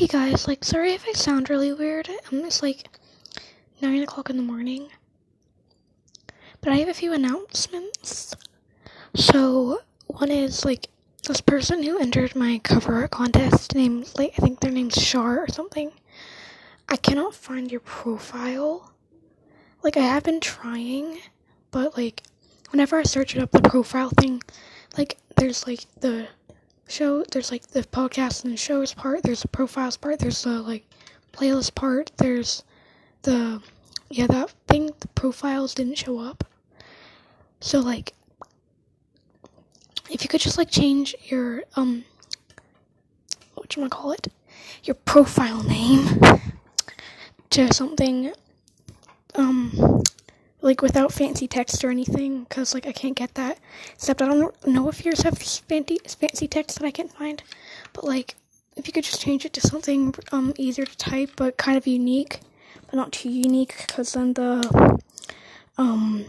Hey guys, like, sorry if I sound really weird. It's like 9 o'clock in the morning. But I have a few announcements. So, one is, like, this person who entered my cover art contest, named, like, I think their name's Shar or something. I cannot find your profile. Like, I have been trying, but, like, whenever I search it up, the profile thing, like, there's, like, the show there's like the podcast and the shows part there's the profiles part there's the like playlist part there's the yeah that thing the profiles didn't show up. So like if you could just like change your um what you wanna call it your profile name to something um like without fancy text or anything because like i can't get that. Except i don't know if yours have fancy fancy text that i can't find. But like if you could just change it to something um easier to type but kind of unique but not too unique because then the um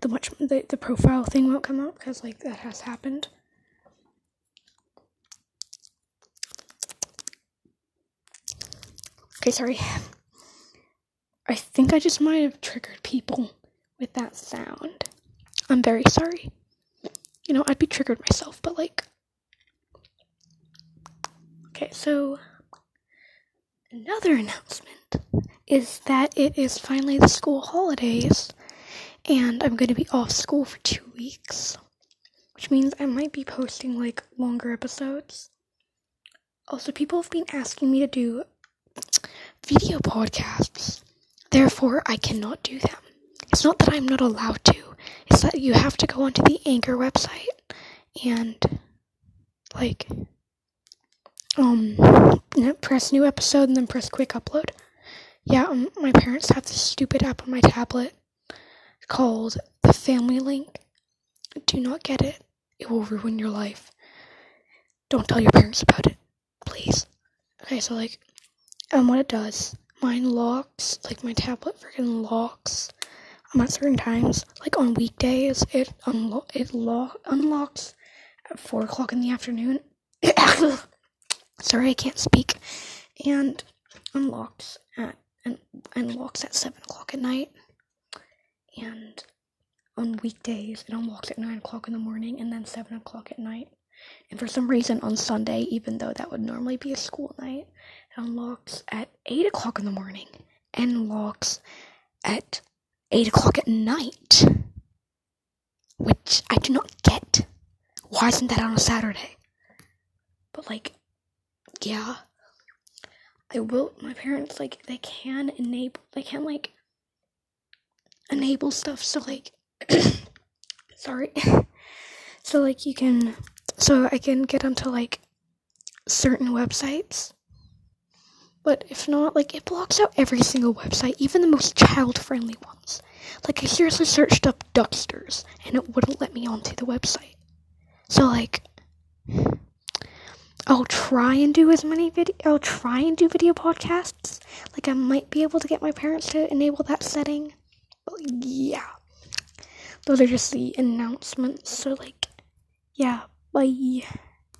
the much the, the profile thing won't come up because like that has happened. Okay sorry I think I just might have triggered people with that sound. I'm very sorry. You know, I'd be triggered myself, but like. Okay, so. Another announcement is that it is finally the school holidays, and I'm going to be off school for two weeks, which means I might be posting like longer episodes. Also, people have been asking me to do video podcasts Therefore, I cannot do them. It's not that I'm not allowed to, it's that you have to go onto the Anchor website and, like, um, press new episode and then press quick upload. Yeah, um, my parents have this stupid app on my tablet called the Family Link. Do not get it, it will ruin your life. Don't tell your parents about it, please. Okay, so, like, um, what it does mine locks, like my tablet freaking locks um, at certain times. Like on weekdays, it unlo- it lo- unlocks at four o'clock in the afternoon. Sorry, I can't speak. And unlocks at and unlocks at seven o'clock at night. And on weekdays, it unlocks at nine o'clock in the morning and then seven o'clock at night. And for some reason, on Sunday, even though that would normally be a school night, it unlocks at 8 o'clock in the morning and locks at 8 o'clock at night. Which I do not get. Why isn't that on a Saturday? But, like, yeah. I will. My parents, like, they can enable, they can, like, enable stuff so, like, sorry. so, like, you can so I can get onto like certain websites. But if not, like it blocks out every single website, even the most child friendly ones. Like I seriously searched up Ducksters and it wouldn't let me onto the website. So like I'll try and do as many video I'll try and do video podcasts. Like I might be able to get my parents to enable that setting. But yeah. Those are just the announcements. So like yeah, 拜